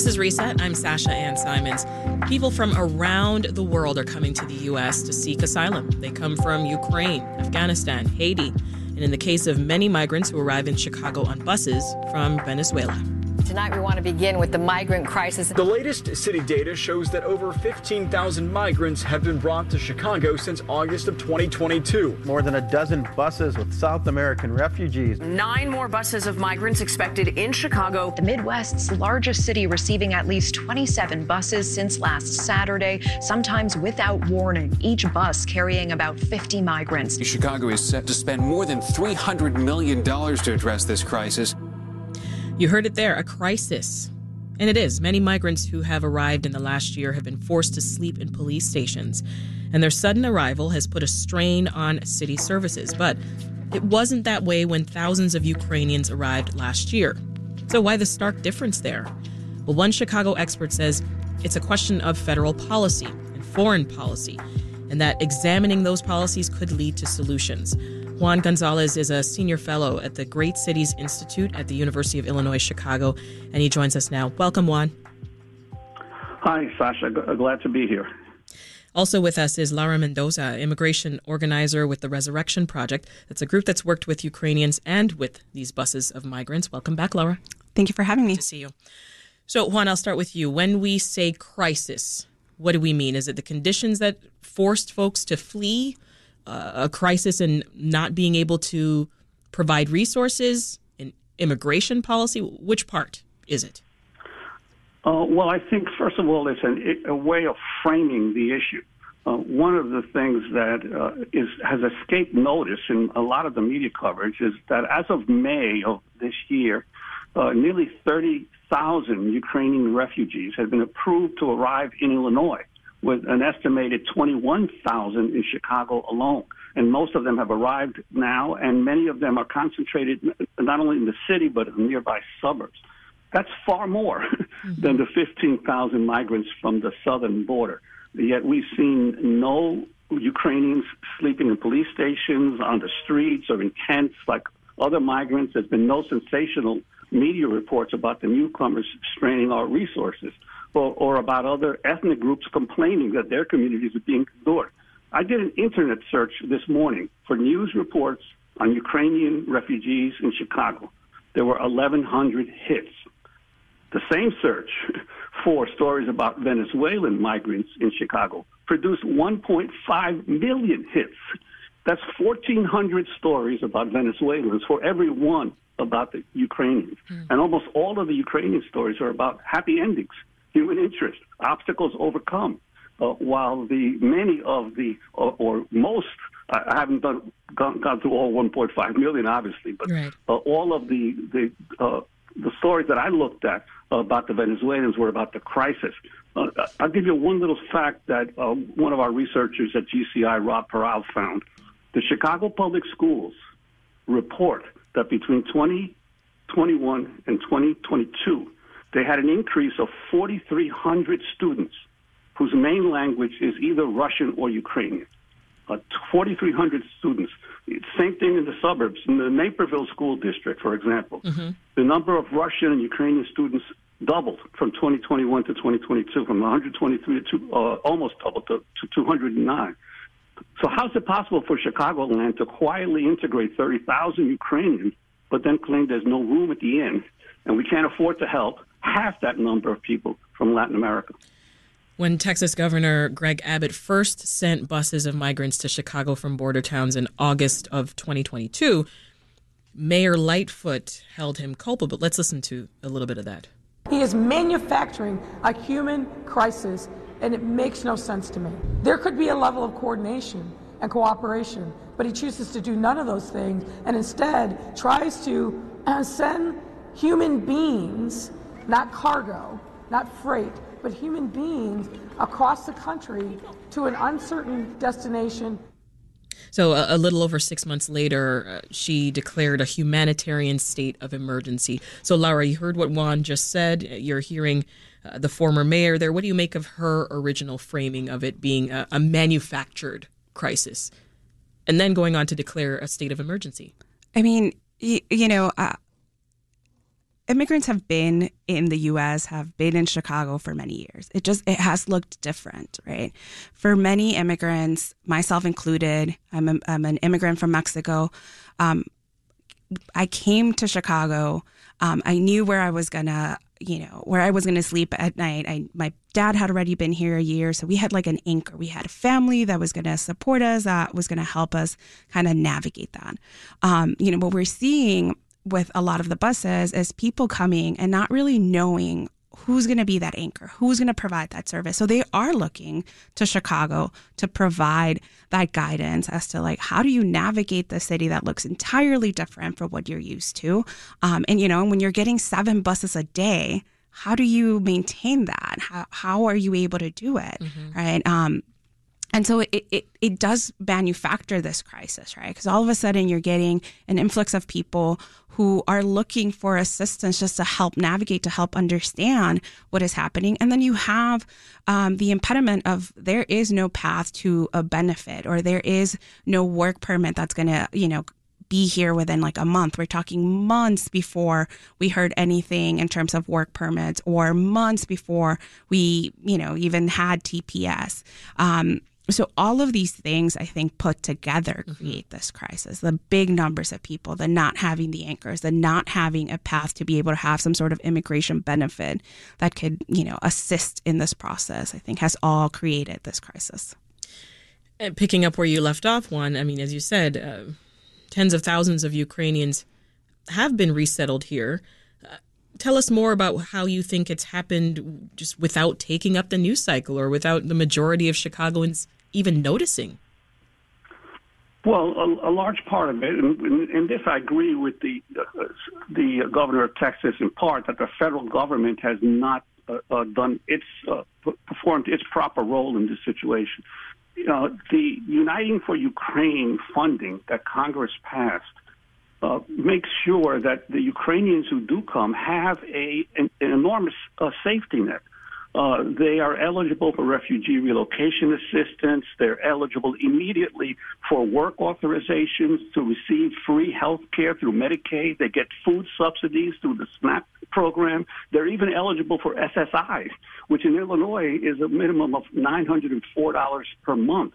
this is Reset. I'm Sasha Ann Simons. People from around the world are coming to the U.S. to seek asylum. They come from Ukraine, Afghanistan, Haiti, and in the case of many migrants who arrive in Chicago on buses from Venezuela. Tonight, we want to begin with the migrant crisis. The latest city data shows that over 15,000 migrants have been brought to Chicago since August of 2022. More than a dozen buses with South American refugees. Nine more buses of migrants expected in Chicago. The Midwest's largest city receiving at least 27 buses since last Saturday, sometimes without warning, each bus carrying about 50 migrants. Chicago is set to spend more than $300 million to address this crisis. You heard it there a crisis. And it is. Many migrants who have arrived in the last year have been forced to sleep in police stations. And their sudden arrival has put a strain on city services. But it wasn't that way when thousands of Ukrainians arrived last year. So, why the stark difference there? Well, one Chicago expert says it's a question of federal policy and foreign policy, and that examining those policies could lead to solutions. Juan Gonzalez is a senior fellow at the Great Cities Institute at the University of Illinois Chicago, and he joins us now. Welcome, Juan. Hi, Sasha. G- uh, glad to be here. Also with us is Laura Mendoza, immigration organizer with the Resurrection Project. That's a group that's worked with Ukrainians and with these buses of migrants. Welcome back, Laura. Thank you for having me. Good to see you. So, Juan, I'll start with you. When we say crisis, what do we mean? Is it the conditions that forced folks to flee? A crisis in not being able to provide resources in immigration policy? Which part is it? Uh, well, I think first of all, it's an, a way of framing the issue. Uh, one of the things that uh, is, has escaped notice in a lot of the media coverage is that as of May of this year, uh, nearly 30,000 Ukrainian refugees have been approved to arrive in Illinois with an estimated 21,000 in Chicago alone. And most of them have arrived now, and many of them are concentrated not only in the city, but in nearby suburbs. That's far more than the 15,000 migrants from the southern border. Yet we've seen no Ukrainians sleeping in police stations, on the streets, or in tents like other migrants. There's been no sensational media reports about the newcomers straining our resources or, or about other ethnic groups complaining that their communities are being ignored. I did an internet search this morning for news reports on Ukrainian refugees in Chicago. There were 1,100 hits. The same search for stories about Venezuelan migrants in Chicago produced 1.5 million hits. That's 1,400 stories about Venezuelans for every one about the Ukrainians. Mm. And almost all of the Ukrainian stories are about happy endings human interest, obstacles overcome. Uh, while the many of the or, or most, I haven't done gone, gone through all 1.5 million, obviously, but right. uh, all of the the uh, the stories that I looked at about the Venezuelans were about the crisis. Uh, I'll give you one little fact that uh, one of our researchers at GCI, Rob Paral, found. The Chicago Public Schools report that between 2021 and 2022, they had an increase of 4,300 students whose main language is either Russian or Ukrainian. Uh, 4,300 students. Same thing in the suburbs. In the Naperville School District, for example, mm-hmm. the number of Russian and Ukrainian students doubled from 2021 to 2022, from 123 to uh, almost doubled to, to 209. So, how is it possible for Chicagoland to quietly integrate 30,000 Ukrainians, but then claim there's no room at the inn and we can't afford to help half that number of people from Latin America. When Texas Governor Greg Abbott first sent buses of migrants to Chicago from border towns in August of 2022, Mayor Lightfoot held him culpable. Let's listen to a little bit of that. He is manufacturing a human crisis, and it makes no sense to me. There could be a level of coordination and cooperation, but he chooses to do none of those things and instead tries to send human beings, not cargo, not freight, but human beings across the country to an uncertain destination. So, a, a little over six months later, uh, she declared a humanitarian state of emergency. So, Laura, you heard what Juan just said. You're hearing uh, the former mayor there. What do you make of her original framing of it being a, a manufactured crisis and then going on to declare a state of emergency? I mean, you, you know, uh, immigrants have been in the US, have been in Chicago for many years. It just it has looked different, right? For many immigrants, myself included, I'm, a, I'm an immigrant from Mexico. Um, I came to Chicago. Um, I knew where I was gonna, you know, where I was gonna sleep at night. I my dad had already been here a year, so we had like an anchor. We had a family that was gonna support us, that was gonna help us kind of navigate that. Um, you know, what we're seeing with a lot of the buses is people coming and not really knowing who's going to be that anchor, who's going to provide that service. So they are looking to Chicago to provide that guidance as to like how do you navigate the city that looks entirely different from what you're used to. Um, and you know, when you're getting seven buses a day, how do you maintain that? How how are you able to do it? Mm-hmm. Right. Um, and so it, it, it does manufacture this crisis, right? Because all of a sudden you're getting an influx of people who are looking for assistance just to help navigate, to help understand what is happening. And then you have um, the impediment of there is no path to a benefit or there is no work permit that's going to, you know, be here within like a month. We're talking months before we heard anything in terms of work permits or months before we, you know, even had TPS. Um, so all of these things I think put together mm-hmm. create this crisis. The big numbers of people, the not having the anchors, the not having a path to be able to have some sort of immigration benefit that could, you know, assist in this process, I think has all created this crisis. And picking up where you left off, Juan, I mean, as you said, uh, tens of thousands of Ukrainians have been resettled here. Uh, tell us more about how you think it's happened just without taking up the news cycle or without the majority of Chicagoans even noticing? Well, a, a large part of it, and in this I agree with the uh, the governor of Texas in part that the federal government has not uh, uh, done its uh, performed its proper role in this situation. Know, the Uniting for Ukraine funding that Congress passed uh, makes sure that the Ukrainians who do come have a an, an enormous uh, safety net. Uh, they are eligible for refugee relocation assistance. They're eligible immediately for work authorizations to receive free health care through Medicaid. They get food subsidies through the SNAP program. They're even eligible for SSI, which in Illinois is a minimum of $904 per month.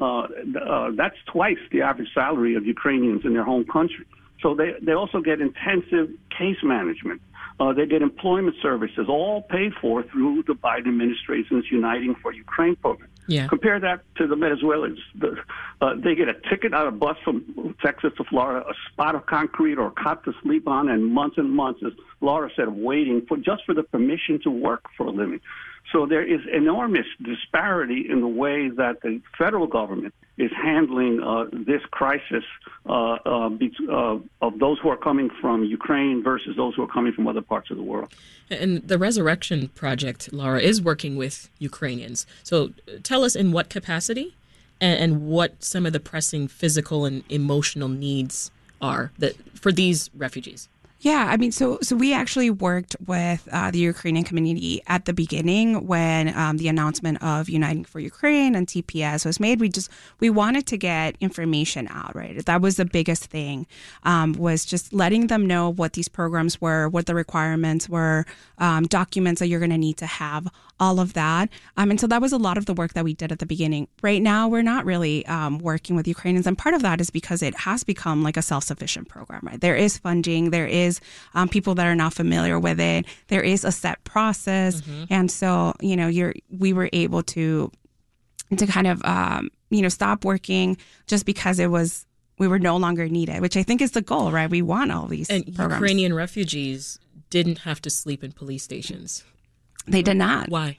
Uh, uh, that's twice the average salary of Ukrainians in their home country. So they, they also get intensive case management. Uh, they get employment services, all paid for through the Biden administration's Uniting for Ukraine program. Yeah. Compare that to the Venezuelans. The, uh, they get a ticket on a bus from Texas to Florida, a spot of concrete or a cot to sleep on, and months and months, as Laura said, waiting for just for the permission to work for a living. So there is enormous disparity in the way that the federal government is handling uh, this crisis uh, uh, uh, of those who are coming from Ukraine versus those who are coming from other parts of the world. And the Resurrection Project, Laura, is working with Ukrainians. So tell us in what capacity and, and what some of the pressing physical and emotional needs are that for these refugees. Yeah, I mean, so so we actually worked with uh, the Ukrainian community at the beginning when um, the announcement of Uniting for Ukraine and TPS was made. We just we wanted to get information out, right? That was the biggest thing, um, was just letting them know what these programs were, what the requirements were, um, documents that you're going to need to have, all of that. Um, and so that was a lot of the work that we did at the beginning. Right now, we're not really um, working with Ukrainians, and part of that is because it has become like a self sufficient program, right? There is funding, there is um, people that are not familiar with it. There is a set process, mm-hmm. and so you know, you're we were able to to kind of um, you know stop working just because it was we were no longer needed, which I think is the goal, right? We want all these and programs. Ukrainian refugees didn't have to sleep in police stations. They did not. Why?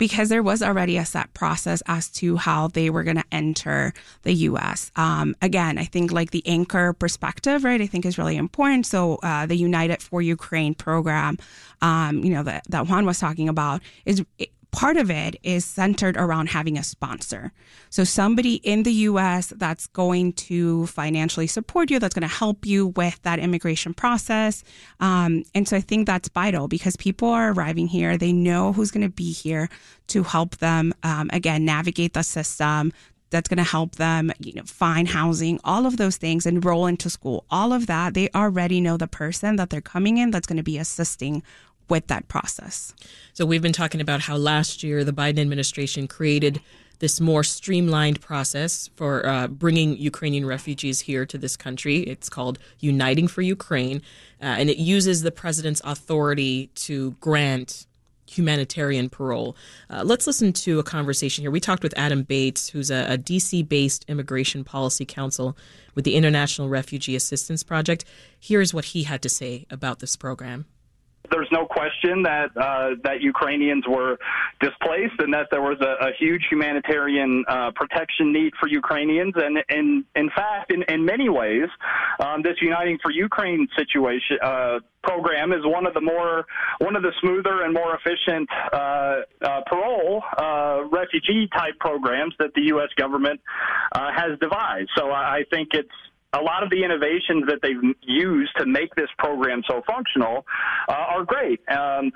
because there was already a set process as to how they were going to enter the U.S. Um, again, I think like the anchor perspective, right? I think is really important. So uh, the United for Ukraine program, um, you know, that that Juan was talking about is part of it is centered around having a sponsor. So somebody in the US that's going to financially support you, that's going to help you with that immigration process. Um, and so I think that's vital because people are arriving here. They know who's going to be here to help them, um, again, navigate the system, that's going to help them, you know, find housing, all of those things, enroll into school, all of that. They already know the person that they're coming in that's going to be assisting with that process. So we've been talking about how last year the Biden administration created this more streamlined process for uh, bringing Ukrainian refugees here to this country. It's called Uniting for Ukraine, uh, and it uses the president's authority to grant humanitarian parole. Uh, let's listen to a conversation here. We talked with Adam Bates, who's a, a DC based immigration policy counsel with the International Refugee Assistance Project. Here's what he had to say about this program there's no question that uh, that Ukrainians were displaced and that there was a, a huge humanitarian uh, protection need for Ukrainians. And, and in fact, in, in many ways, um, this Uniting for Ukraine situation uh, program is one of the more one of the smoother and more efficient uh, uh, parole uh, refugee type programs that the U.S. government has devised. So I think it's a lot of the innovations that they've used to make this program so functional uh, are great. Um,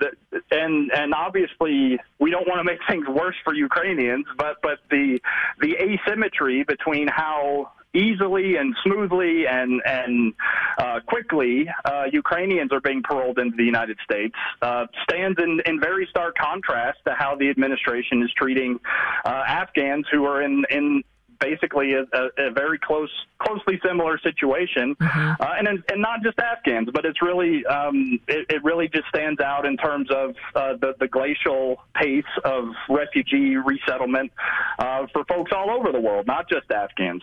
and and obviously we don't want to make things worse for Ukrainians, but but the the asymmetry between how easily and smoothly and and uh, quickly uh, Ukrainians are being paroled into the United States uh, stands in, in very stark contrast to how the administration is treating uh, Afghans who are in in basically a, a, a very close, closely similar situation, mm-hmm. uh, and and not just Afghans, but it's really um, it, it, really just stands out in terms of uh, the the glacial pace of refugee resettlement uh, for folks all over the world, not just Afghans.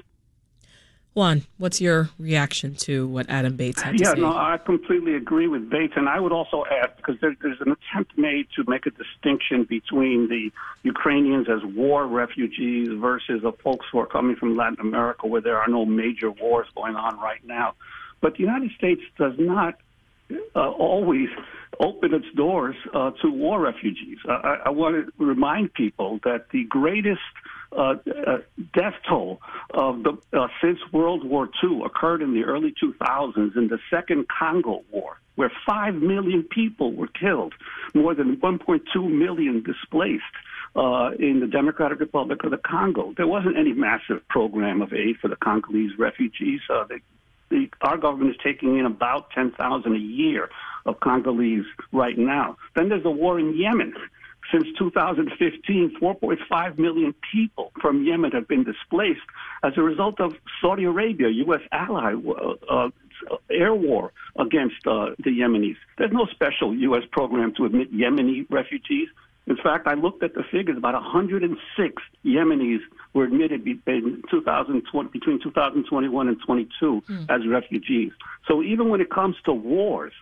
Juan, what's your reaction to what Adam Bates had to yeah, say? Yeah, no, I completely agree with Bates, and I would also add because there, there's an attempt made to make a distinction between the Ukrainians as war refugees versus the folks who are coming from Latin America, where there are no major wars going on right now. But the United States does not uh, always open its doors uh, to war refugees. I, I want to remind people that the greatest uh, uh, death toll of the uh, since World War II occurred in the early 2000s in the Second Congo War, where five million people were killed, more than 1.2 million displaced. Uh, in the Democratic Republic of the Congo, there wasn't any massive program of aid for the Congolese refugees. Uh, they, the, our government is taking in about 10,000 a year of Congolese right now. Then there's the war in Yemen since 2015, 4.5 million people from Yemen have been displaced as a result of Saudi Arabia, U.S. ally, uh, uh, air war against uh, the Yemenis. There's no special U.S. program to admit Yemeni refugees. In fact, I looked at the figures. About 106 Yemenis were admitted in 2020, between 2021 and 22 mm. as refugees. So even when it comes to wars,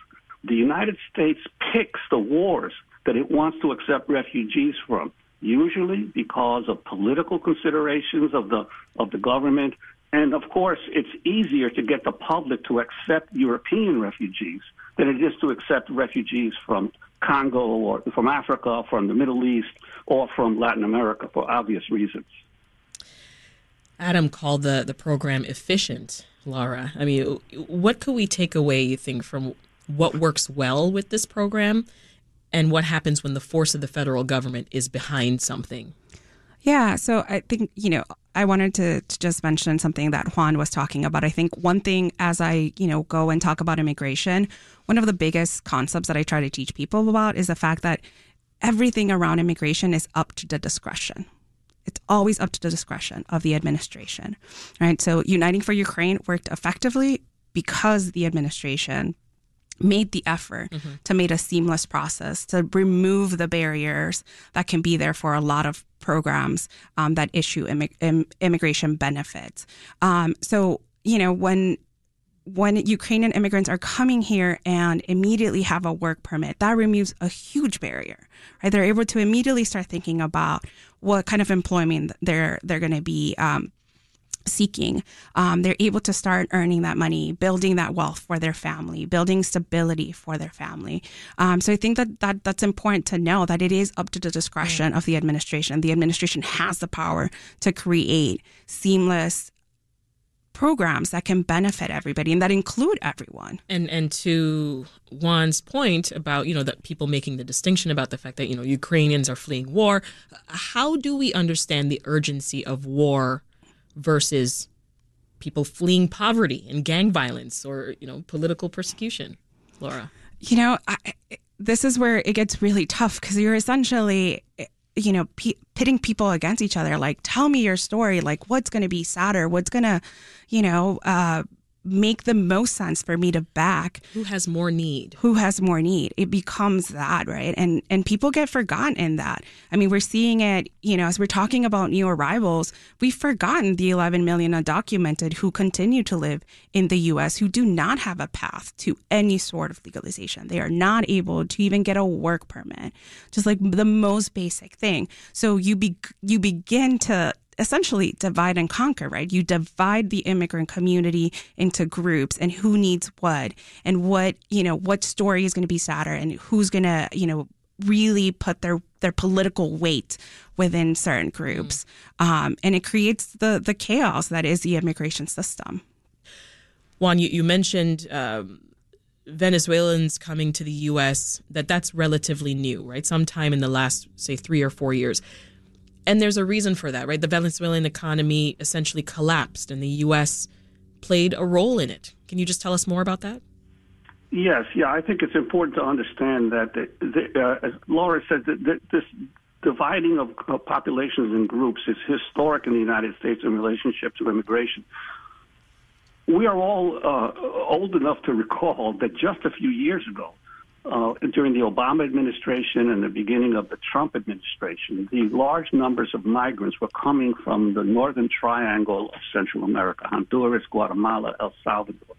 the United States picks the wars that it wants to accept refugees from, usually because of political considerations of the of the government. And of course, it's easier to get the public to accept European refugees than it is to accept refugees from Congo or from Africa, from the Middle East, or from Latin America for obvious reasons. Adam called the, the program efficient, Laura. I mean, what could we take away, you think, from what works well with this program and what happens when the force of the federal government is behind something. Yeah, so I think, you know, I wanted to, to just mention something that Juan was talking about. I think one thing as I, you know, go and talk about immigration, one of the biggest concepts that I try to teach people about is the fact that everything around immigration is up to the discretion. It's always up to the discretion of the administration, right? So Uniting for Ukraine worked effectively because the administration made the effort mm-hmm. to make a seamless process to remove the barriers that can be there for a lot of programs um, that issue immig- Im- immigration benefits. Um, so you know when when Ukrainian immigrants are coming here and immediately have a work permit, that removes a huge barrier. Right, they're able to immediately start thinking about what kind of employment they're they're going to be um, seeking, um, they're able to start earning that money, building that wealth for their family, building stability for their family. Um, so I think that, that that's important to know that it is up to the discretion of the administration. The administration has the power to create seamless programs that can benefit everybody and that include everyone. And and to Juan's point about, you know, that people making the distinction about the fact that, you know, Ukrainians are fleeing war, how do we understand the urgency of war versus people fleeing poverty and gang violence or you know political persecution laura? You know I, this is where it gets really tough because you're essentially you know p- pitting people against each other like tell me your story. Like what's going to be sadder? What's going to you know uh, make the most sense for me to back who has more need? who has more need. It becomes that right? And and people get forgotten in that. I mean we're seeing it you know as we're talking about new arrivals we've forgotten the 11 million undocumented who continue to live in the us who do not have a path to any sort of legalization. They are not able to even get a work permit. Just like the most basic thing. So you be you begin to essentially divide and conquer, right? You divide the immigrant community into groups and who needs what and what, you know, what story is going to be sadder and who's going to, you know, really put their their political weight within certain groups, mm. um, and it creates the the chaos that is the immigration system. Juan, you, you mentioned um, Venezuelans coming to the U.S. That that's relatively new, right? Sometime in the last, say, three or four years. And there's a reason for that, right? The Venezuelan economy essentially collapsed, and the U.S. played a role in it. Can you just tell us more about that? Yes, yeah. I think it's important to understand that, the, the, uh, as Laura said, that, this dividing of, of populations and groups is historic in the United States in relationship to immigration. We are all uh, old enough to recall that just a few years ago, uh, during the Obama administration and the beginning of the Trump administration, the large numbers of migrants were coming from the northern triangle of Central America, Honduras, Guatemala, El Salvador.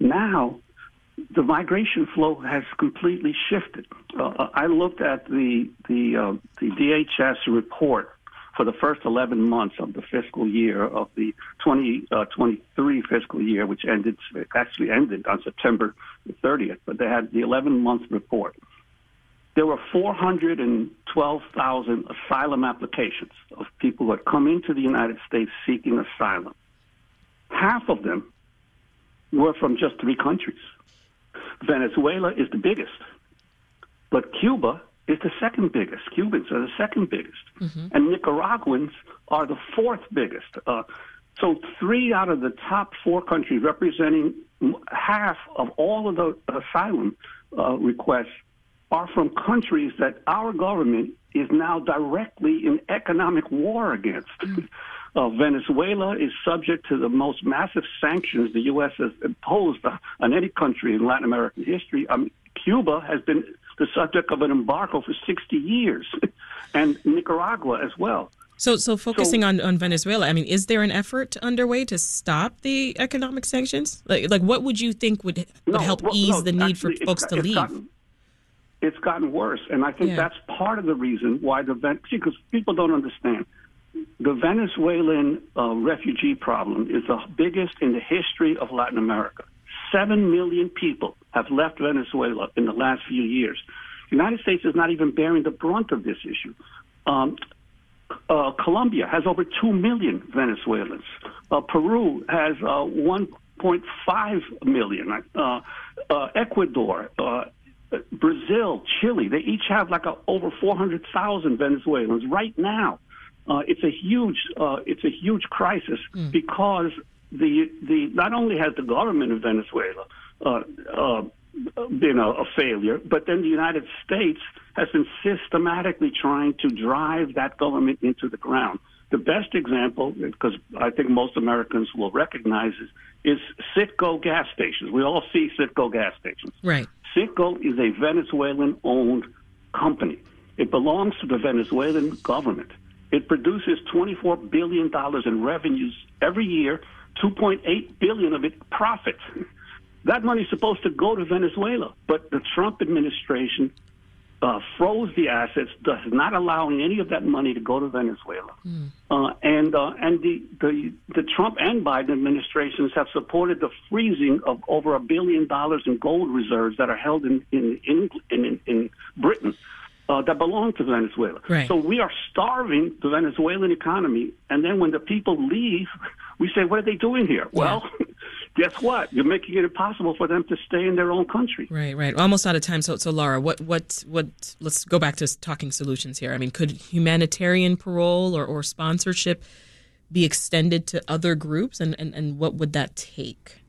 Now, the migration flow has completely shifted. Uh, I looked at the the uh, the DHS report for the first 11 months of the fiscal year of the 2023 uh, fiscal year, which ended actually ended on September 30th, but they had the 11 month report. There were 412,000 asylum applications of people who had come into the United States seeking asylum. Half of them were from just three countries. Venezuela is the biggest, but Cuba is the second biggest. Cubans are the second biggest, mm-hmm. and Nicaraguans are the fourth biggest. Uh, so three out of the top four countries, representing half of all of the asylum uh, requests, are from countries that our government is now directly in economic war against. Mm. Uh, Venezuela is subject to the most massive sanctions the U.S. has imposed on any country in Latin American history. Um, Cuba has been the subject of an embargo for 60 years, and Nicaragua as well. So, so focusing so, on, on Venezuela, I mean, is there an effort underway to stop the economic sanctions? Like, like what would you think would, would no, help well, ease no, the need actually, for folks to leave? Gotten, it's gotten worse, and I think yeah. that's part of the reason why the because people don't understand the Venezuelan uh, refugee problem is the biggest in the history of Latin America. Seven million people have left Venezuela in the last few years. The United States is not even bearing the brunt of this issue. Um, uh, Colombia has over 2 million Venezuelans. Uh, Peru has uh, 1.5 million. Uh, uh, Ecuador, uh, Brazil, Chile, they each have like a, over 400,000 Venezuelans right now. it's a huge, it's a huge crisis mm. because the the not only has the government of Venezuela uh, uh, been a, a failure, but then the United States has been systematically trying to drive that government into the ground. The best example, because I think most Americans will recognize it, is Citgo gas stations. We all see Citgo gas stations. Right. Citgo is a Venezuelan owned company. It belongs to the Venezuelan government. It produces $24 billion in revenues every year, 2.8 billion of it profit. That money is supposed to go to Venezuela, but the Trump administration uh, froze the assets, thus not allowing any of that money to go to Venezuela. Mm. Uh, and uh, and the, the the Trump and Biden administrations have supported the freezing of over a billion dollars in gold reserves that are held in in in, in, in Britain. Uh, that belong to Venezuela. Right. So we are starving the Venezuelan economy, and then when the people leave, we say, "What are they doing here?" Yeah. Well, guess what? You're making it impossible for them to stay in their own country. Right, right. Almost out of time. So, so Laura, what, what, what? Let's go back to talking solutions here. I mean, could humanitarian parole or, or sponsorship be extended to other groups, and, and, and what would that take?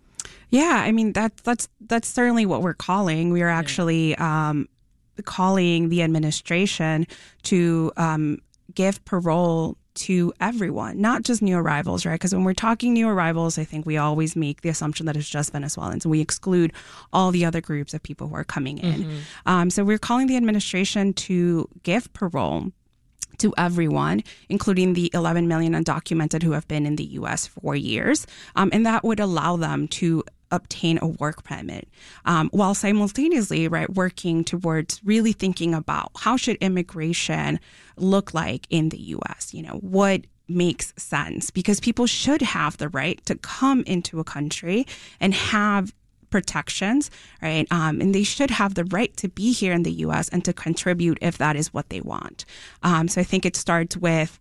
Yeah, I mean that's that's that's certainly what we're calling. We are actually um, calling the administration to um, give parole to everyone, not just new arrivals, right? Because when we're talking new arrivals, I think we always make the assumption that it's just Venezuelans and we exclude all the other groups of people who are coming in. Mm-hmm. Um, so we're calling the administration to give parole to everyone, including the 11 million undocumented who have been in the U.S. for years. Um, and that would allow them to obtain a work permit um, while simultaneously right working towards really thinking about how should immigration look like in the US you know what makes sense because people should have the right to come into a country and have protections, right? Um, and they should have the right to be here in the U.S. and to contribute if that is what they want. Um, so I think it starts with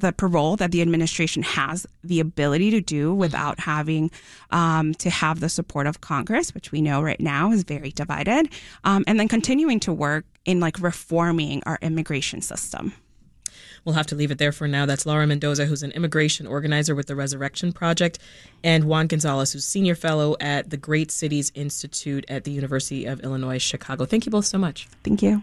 the parole that the administration has the ability to do without having um, to have the support of Congress, which we know right now is very divided, um, and then continuing to work in like reforming our immigration system. We'll have to leave it there for now. That's Laura Mendoza, who's an immigration organizer with the Resurrection Project, and Juan Gonzalez, who's senior fellow at the Great Cities Institute at the University of Illinois Chicago. Thank you both so much. Thank you.